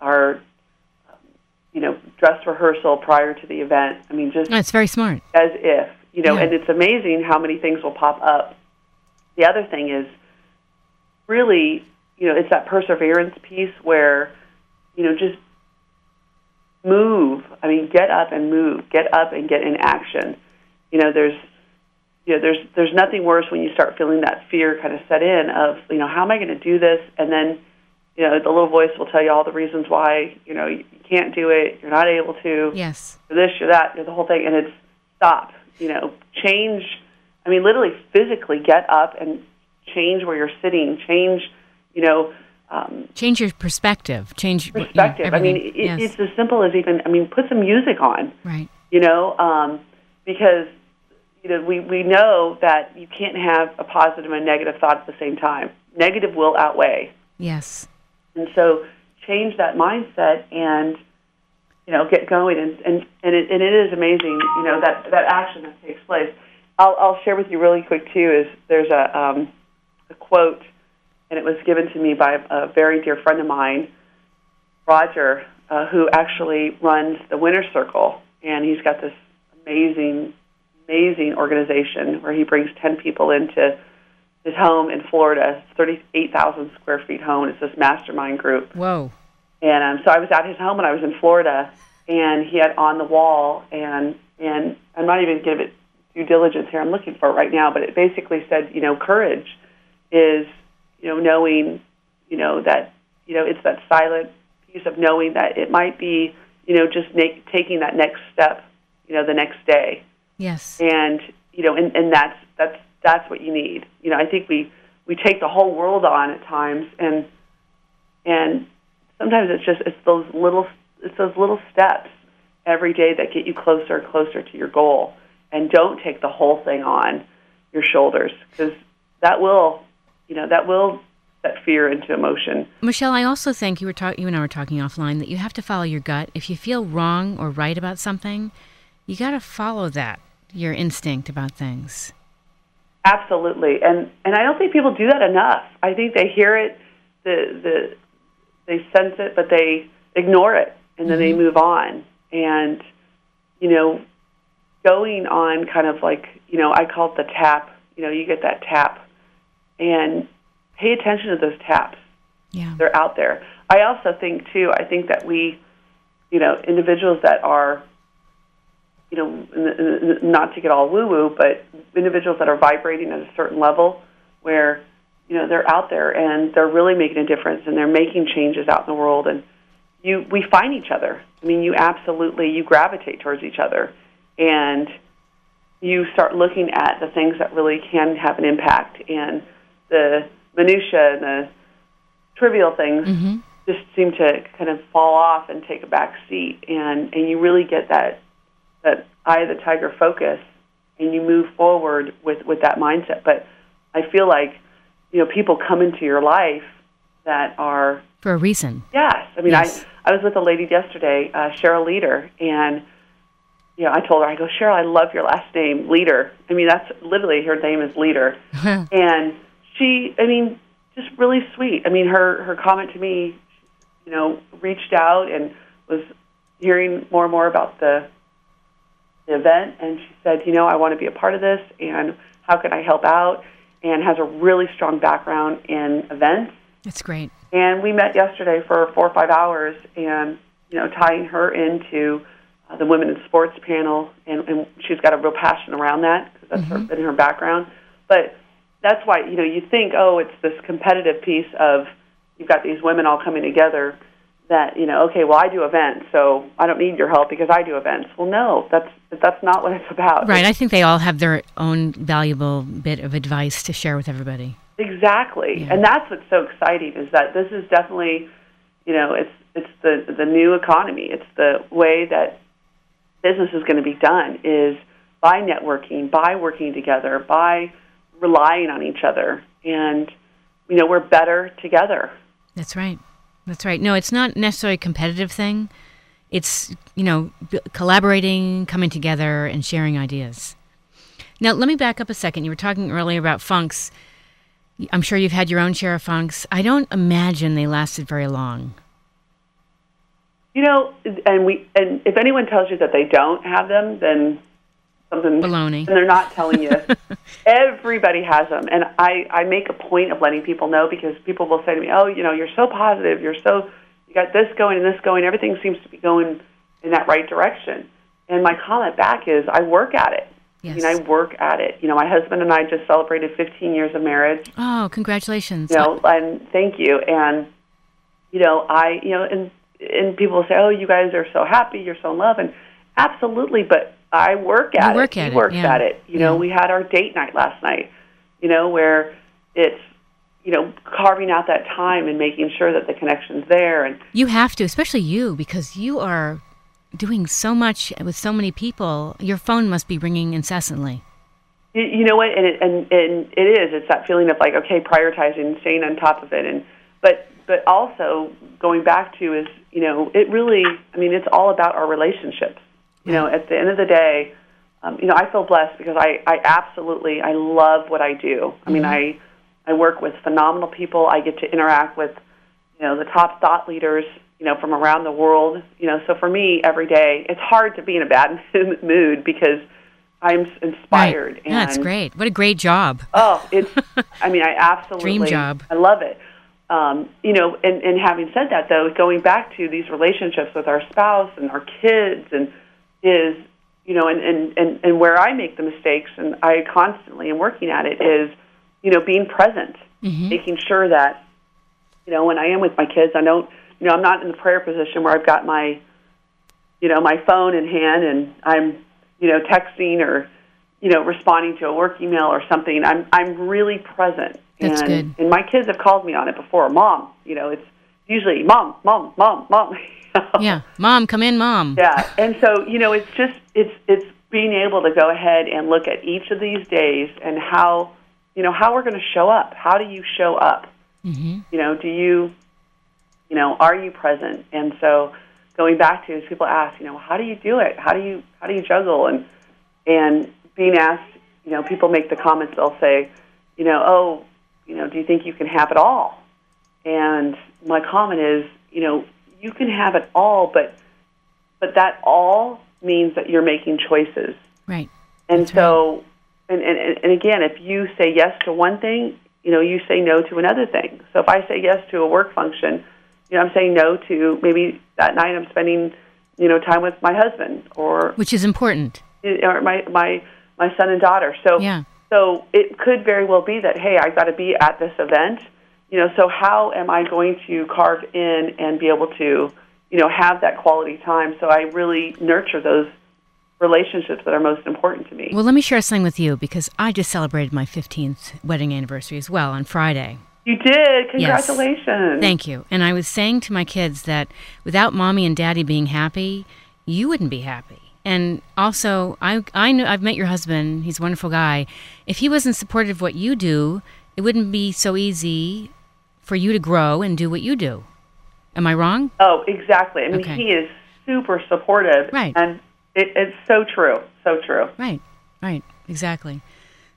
our, um, you know, dress rehearsal prior to the event. I mean, just That's very smart. as if, you know, Yeah. and it's amazing how many things will pop up. The other thing is really, you know, it's that perseverance piece where, you know, just move. I mean, get up and move. Get up and get in action. You know, there's you know, there's there's nothing worse when you start feeling that fear kind of set in of, you know, how am I going to do this? And then, you know, the little voice will tell you all the reasons why, you know, you can't do it, you're not able to. Yes. You're this, you're that, you're the whole thing and it's stop, you know, change I mean literally physically get up and change where you're sitting, change, you know, um, Change your perspective. Change you know, perspective. I mean, it, yes. it's as simple as even. I mean, put some music on. Right. You know, um, because you know we we know that you can't have a positive and a negative thought at the same time. Negative will outweigh, Yes. and so change that mindset and you know get going. And and and it, and it is amazing. You know that that action that takes place. I'll I'll share with you really quick too. Is there's a um, a quote and it was given to me by a very dear friend of mine, Roger, uh, who actually runs the Winter Circle, and he's got this amazing, amazing organization where he brings ten people into his home in Florida, thirty-eight thousand square feet home. It's this mastermind group, Whoa. and um, so I was at his home when I was in Florida, and he had on the wall, and and I'm not even giving it due diligence here. I'm looking for it right now, but it basically said, you know, courage is, you know, knowing, you know, that, you know, it's that silent, piece of knowing that it might be, you know, just taking that next step, you know, the next day. Yes. And you know, and, and that's that's that's what you need. You know, I think we we take the whole world on at times, and and sometimes it's just it's those little it's those little steps every day that get you closer and closer to your goal. And don't take the whole thing on your shoulders because that will, you know, that will set fear into emotion. Michelle, I also think you were talking, you and I were talking offline that you have to follow your gut. If you feel wrong or right about something, you got to follow that, your instinct about things. Absolutely, and and I don't think people do that enough. I think they hear it, the the they sense it, but they ignore it, and then mm-hmm. they move on. And you know, going on kind of like you know I call it the tap. You know, you get that tap, and pay attention to those taps. Yeah, they're out there. I also think too. I think that we, you know, individuals that are, you know, not to get all woo woo, but individuals that are vibrating at a certain level where you know they're out there and they're really making a difference and they're making changes out in the world and you we find each other. I mean, you absolutely you gravitate towards each other and you start looking at the things that really can have an impact and the minutia and the trivial things mm-hmm. just seem to kind of fall off and take a back seat and and you really get that that eye of the tiger focus and you move forward with with that mindset but i feel like you know people come into your life that are for a reason yes i mean yes. i i was with a lady yesterday uh cheryl leader and you know, I told her, I go, Cheryl, I love your last name, Leader. I mean, that's literally her name is Leader. and she, I mean, just really sweet. I mean, her her comment to me, you know, reached out and was hearing more and more about the the event, and she said, you know, I want to be a part of this, and how can I help out? And has a really strong background in events. That's great. And we met yesterday for four or five hours, and you know, tying her into uh, the women in sports panel, and, and she's got a real passion around that because that's mm-hmm. her, been her background. But that's why you know you think, oh, it's this competitive piece of you've got these women all coming together. That you know, okay, well, I do events, so I don't need your help because I do events. Well, no, that's that's not what it's about. Right. I think they all have their own valuable bit of advice to share with everybody. Exactly, yeah. and that's what's so exciting is that this is definitely, you know, it's it's the the new economy. It's the way that business is going to be done is by networking, by working together, by relying on each other. And, you know, we're better together. That's right. That's right. No, it's not necessarily a competitive thing. It's, you know, collaborating, coming together, and sharing ideas. Now, let me back up a second. You were talking earlier about funks. I'm sure you've had your own share of funks. I don't imagine they lasted very long. You know, and we and if anyone tells you that they don't have them, then something baloney, and they're not telling you. Everybody has them, and I I make a point of letting people know because people will say to me, "Oh, you know, you're so positive, you're so you got this going and this going, everything seems to be going in that right direction." And my comment back is, I work at it. Yes. I mean, I work at it. You know, my husband and I just celebrated 15 years of marriage. Oh, congratulations! You know, and thank you. And you know, I you know, and and people say, "Oh, you guys are so happy, you're so in love," and absolutely, but I work at you work it. At he works yeah. at it. You know, yeah. we had our date night last night. You know, where it's you know carving out that time and making sure that the connection's there. And you have to, especially you, because you are doing so much with so many people. Your phone must be ringing incessantly. You, you know what? And it, and and it is. It's that feeling of like okay, prioritizing, staying on top of it, and but but also going back to is you know it really I mean it's all about our relationships. You know, at the end of the day, um, you know I feel blessed because I I absolutely I love what I do. I mean Mm-hmm. I I work with phenomenal people. I get to interact with you know the top thought leaders you know from around the world. You know, so for me every day it's hard to be in a bad mood because I'm inspired. Right. And, yeah, that's great. What a great job. Oh, it's. I mean, I absolutely Dream job. I love it. Um, you know, and, and having said that, though, going back to these relationships with our spouse and our kids, and is you know, and and and, and where I make the mistakes, and I constantly am working at it, is you know, being present, Mhm. making sure that you know, when I am with my kids, I don't you know, I'm not in the prayer position where I've got my, you know, my phone in hand and I'm, you know, texting or, you know, responding to a work email or something. I'm I'm really present. That's and, good. And my kids have called me on it before. Mom, you know, it's usually mom, mom, mom, mom. yeah, mom, come in, mom. Yeah, and so you know, it's just it's it's being able to go ahead and look at each of these days and how you know how we're going to show up. How do you show up? Mm-hmm. You know, do you you know are you present? And so going back to as people ask, you know, how do you do it? How do you how do you juggle? And and being asked, you know, people make the comments. They'll say, you know, oh, you know, do you think you can have it all? And my comment is, you know, you can have it all, but but that all means that you're making choices. Right. And so, and, and and again, if you say yes to one thing, you know, you say no to another thing. So if I say yes to a work function, you know, I'm saying no to maybe that night I'm spending, you know, time with my husband or Which is important. or my my my son and daughter. So Yeah. so it could very well be that hey, I've got to be at this event. You know, so how am I going to carve in and be able to, you know, have that quality time? So I really nurture those relationships that are most important to me. Well, let me share something with you because I just celebrated my 15th wedding anniversary as well on Friday. You did. Yes. Congratulations. Thank you. And I was saying to my kids that without mommy and daddy being happy, you wouldn't be happy. And also, I I know I've met your husband. He's a wonderful guy. If he wasn't supportive of what you do, it wouldn't be so easy for you to grow and do what you do. Am I wrong? Oh, exactly. I mean, Okay. he is super supportive. Right. And it, it's so true. So true. Right. Right. Exactly.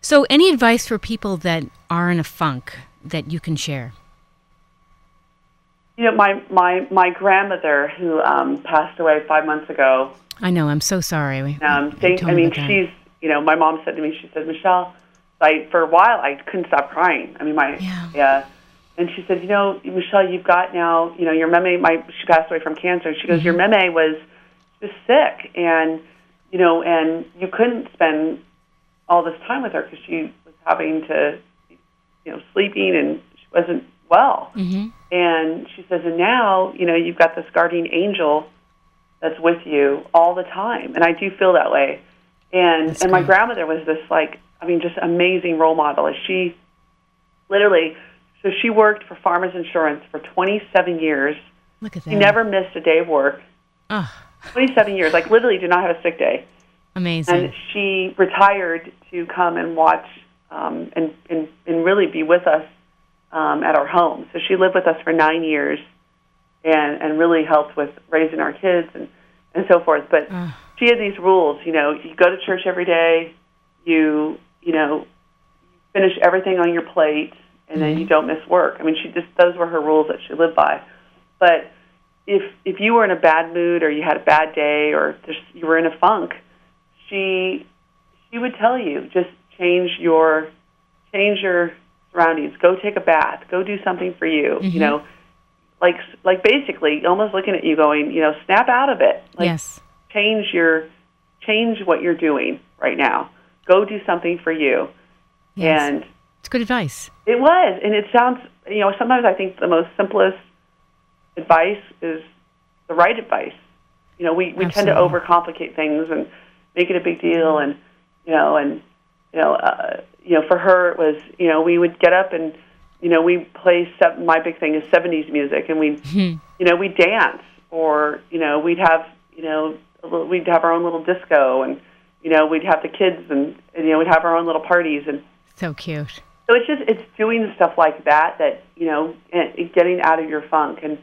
So, any advice for people that are in a funk that you can share? You know, my my my grandmother who um, passed away five months ago. I know. I'm so sorry. Um, think, told I mean, she's. You know, my mom said to me, she said, Michelle, I for a while I couldn't stop crying. I mean, my yeah. And she said, you know, Michelle, you've got now. You know, your meme. My she passed away from cancer. And she goes, your meme was just sick, and you know, and you couldn't spend all this time with her because she was having to, you know, sleeping and she wasn't well. Mm-hmm. And she says, and now, you know, you've got this guardian angel that's with you all the time. And I do feel that way. And and my grandmother was this like, I mean, just amazing role model. She literally, so she worked for Farmers Insurance for 27 years. Look at that. She never missed a day of work. Oh, 27 years, like literally did not have a sick day. amazing. And she retired to come and watch um, and, and, and really be with us um, at our home. So she lived with us for nine years and, and really helped with raising our kids and, and so forth. But she had these rules, you know, you go to church every day, you, you know, finish everything on your plate, and then you don't miss work. I mean, she just, those were her rules that she lived by. But if, if you were in a bad mood or you had a bad day or just, you were in a funk, she she would tell you just change your change your surroundings go take a bath go do something for you Mhm. you know like like basically almost looking at you going you know snap out of it like yes. change your change what you're doing right now go do something for you Yes. and It's good advice. it was and it sounds you know sometimes i think the most simplest advice is the right advice you know we we tend to overcomplicate things and make it a big deal and you know and you know uh, you know for her it was you know we would get up and you know we play se- my big thing is 70s music and we Hmm. you know we dance or you know we'd have you know a little, we'd have our own little disco and you know we'd have the kids and, and you know we'd have our own little parties and So cute. So it's just it's doing stuff like that that you know and getting out of your funk. And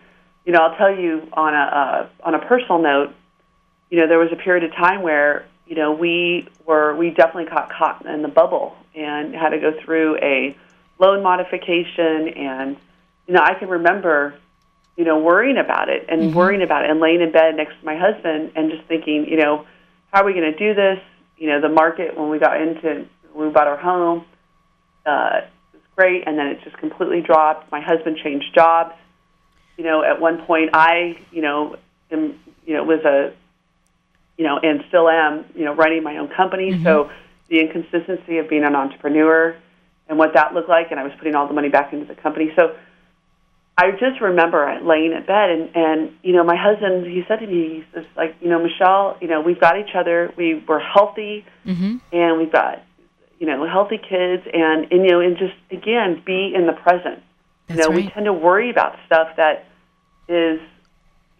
you know I'll tell you on a uh, on a personal note you know there was a period of time where you know we were we definitely got caught in the bubble and had to go through a loan modification. And you know I can remember you know worrying about it and worrying about it and laying in bed next to my husband and just thinking you know how are we going to do this? You know the market when we got into when we bought our home uh, it was great, and then it just completely dropped. My husband changed jobs. You know, at one point, I, you know, am, you know, was a, you know, and still am, you know, running my own company. So the inconsistency of being an entrepreneur and what that looked like, and I was putting all the money back into the company. So I just remember laying in bed and and you know my husband he said to me he says like you know Michelle you know we've got each other we were healthy Mm-hmm. and we've got you know healthy kids and and you know and just again be in the present. That's you know we tend to worry about stuff that is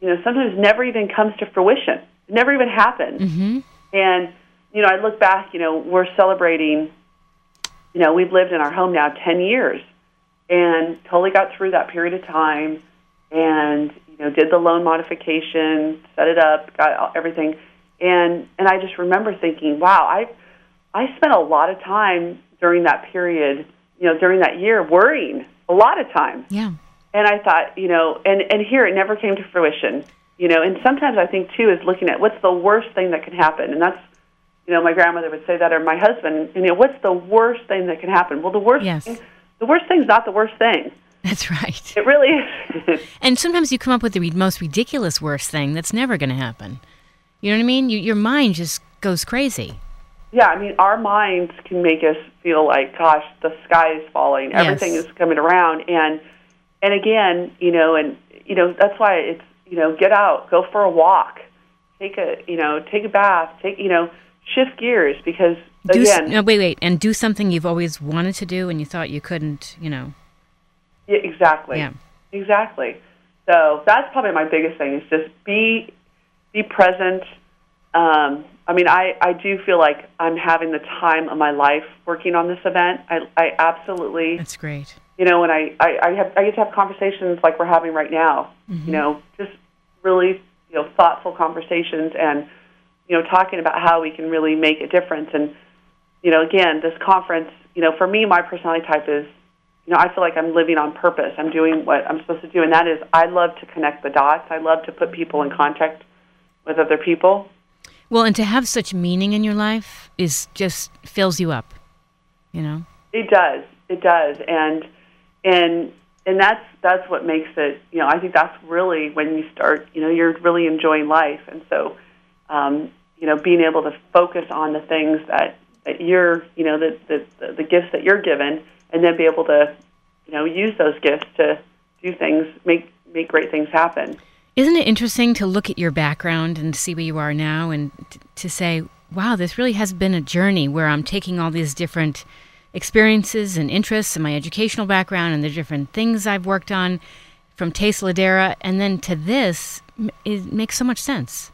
you know sometimes never even comes to fruition. It never even happens. Mm-hmm. and you know I look back you know we're celebrating you know we've lived in our home now 10 years and totally got through that period of time and you know did the loan modification set it up got everything. And and I just remember thinking wow I I spent a lot of time during that period you know during that year worrying a lot of time Yeah. and I thought you know and and here it never came to fruition you know and sometimes I think too is looking at what's the worst thing that can happen and that's you know my grandmother would say that or my husband you know what's the worst thing that can happen well the worst Yes. thing, the worst thing's not the worst thing That's right. it really is And sometimes you come up with the most ridiculous worst thing that's never going to happen. You know what I mean? You, your mind just goes crazy. Yeah I mean our minds can make us feel like gosh the sky is falling Yes. everything is coming around and and again you know and you know that's why it's you know get out go for a walk take a you know take a bath take you know shift gears because Do s- again no, wait, wait, and do something you've always wanted to do and you thought you couldn't. You know. Yeah, exactly. Yeah. Exactly. So that's probably my biggest thing is just be be present. Um, I mean, I, I do feel like I'm having the time of my life working on this event. I, I absolutely, That's great. you know, and I, I, I have I get to have conversations like we're having right now. Mhm. You know, just really you know thoughtful conversations and you know talking about how we can really make a difference. And you know, again, this conference, you know, for me, my personality type is you know, I feel like I'm living on purpose. I'm doing what I'm supposed to do, and that is I love to connect the dots. I love to put people in contact with other people. Well, and to have such meaning in your life is just fills you up. You know. It does. It does. And and and that's that's what makes it. You know, I think that's really when you start. You know, you're really enjoying life, and so um, you know, being able to focus on the things that that you're, you know, the the the, gifts that you're given, and then be able to, you know, use those gifts to do things, make make great things happen. Isn't it interesting to look at your background and see where you are now and t- to say, wow, this really has been a journey where I'm taking all these different experiences and interests and my educational background and the different things I've worked on from Taste Ladera and then to this, it makes so much sense.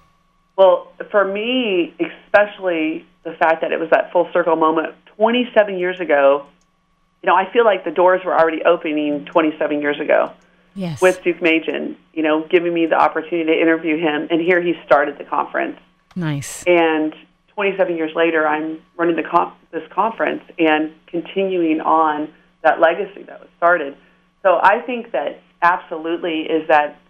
Well, for me, especially the fact that it was that full circle moment 27 years ago, you know, I feel like the doors were already opening 27 years ago Yes. with Deukmejian, you know, giving me the opportunity to interview him. And here he started the conference. Nice. And 27 years later, I'm running the con- this conference and continuing on that legacy that was started. So I think that absolutely is that,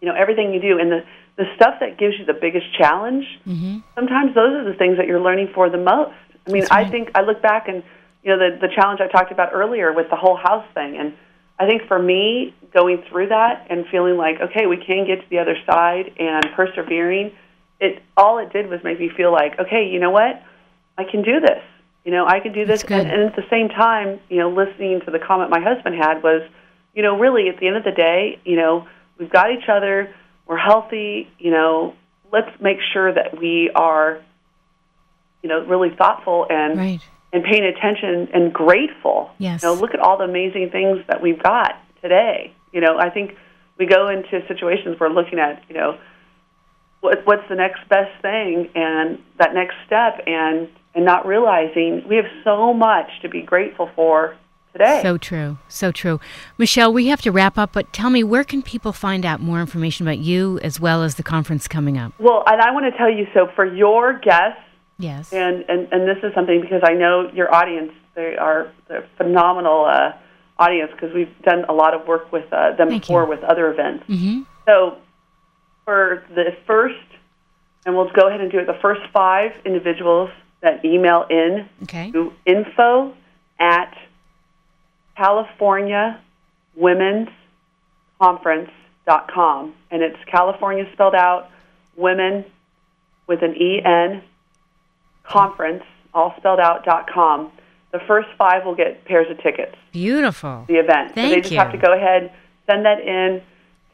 you know, everything you do and the, the stuff that gives you the biggest challenge, Mm-hmm. sometimes those are the things that you're learning for the most. I mean, I think I look back and, you know, the, the challenge I talked about earlier with the whole house thing. And I think for me, going through that and feeling like, okay, we can get to the other side and persevering, it all it did was make me feel like, okay, you know what? I can do this. You know, I can do this. And, and at the same time, you know, listening to the comment my husband had was, you know, really at the end of the day, you know, we've got each other, we're healthy, you know, let's make sure that we are, you know, really thoughtful and Right. And paying attention and grateful. Yes. You know, look at all the amazing things that we've got today. You know, I think we go into situations where we're looking at, you know, what, what's the next best thing and that next step and and not realizing we have so much to be grateful for today. So true. So true. Michelle, we have to wrap up, but tell me, where can people find out more information about you as well as the conference coming up? Well, and I want to tell you so for your guests, Yes. and, and, and this is something because I know your audience, they are they're phenomenal uh, audience because we've done a lot of work with uh, them Thank before you. with other events. Mm-hmm. So for the first, and we'll go ahead and do it, the first five individuals that email in Okay. to info at California Women's Conference.com. And it's California spelled out, women with an E-N, conference, all spelled out, dot com. The first five will get pairs of tickets Beautiful. the event. so Thank they just you. have to go ahead, send that in.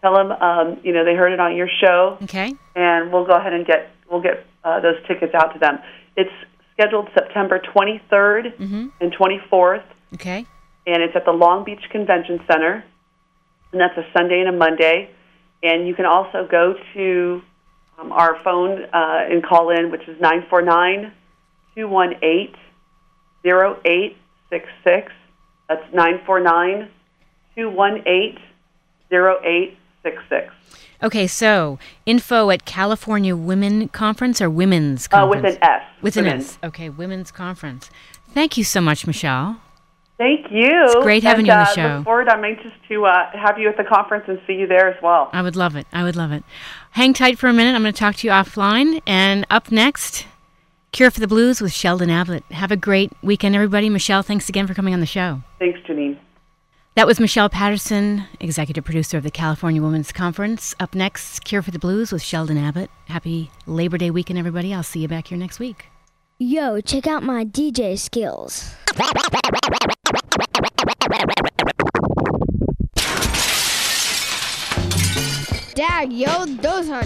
Tell them, um, you know, they heard it on your show. Okay. And we'll go ahead and get we'll get uh, those tickets out to them. It's scheduled September 23rd Mhm. and 24th, Okay. and it's at the Long Beach Convention Center, and that's a Sunday and a Monday. And you can also go to um, our phone uh, and call in, which is 949 218 0866. That's 949 218 0866. Okay, so info at California Women Conference or Women's Uh, Conference? with an S. With an. S. Okay, Women's Conference. Thank you so much, Michelle. Thank you. It's great having and, you on the uh, show. Look forward. I'm anxious to uh, have you at the conference and see you there as well. I would love it. I would love it. Hang tight for a minute. I'm going to talk to you offline. And up next, Cure for the Blues with Sheldon Ablett. Have a great weekend, everybody. Michelle, thanks again for coming on the show. Thanks, Janine. That was Michelle Patterson, executive producer of the California Women's Conference. Up next, Cure for the Blues with Sheldon Abbott. Happy Labor Day weekend, everybody. I'll see you back here next week. Yo, check out my DJ skills. Dad, yo, those are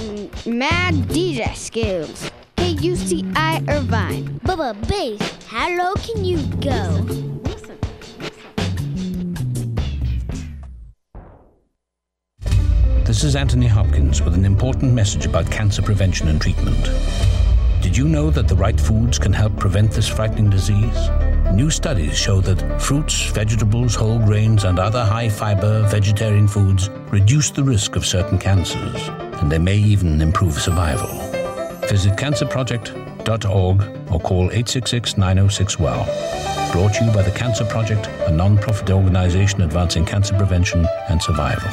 mad DJ skills. K-U-C-I Irvine. Bubba Bass, how low can you go? This is Anthony Hopkins with an important message about cancer prevention and treatment. Did you know that the right foods can help prevent this frightening disease? New studies show that fruits, vegetables, whole grains, and other high fiber vegetarian foods reduce the risk of certain cancers, and they may even improve survival. Visit cancerproject.org or call 866 906 WELL. Brought to you by the Cancer Project, a non profit organization advancing cancer prevention and survival.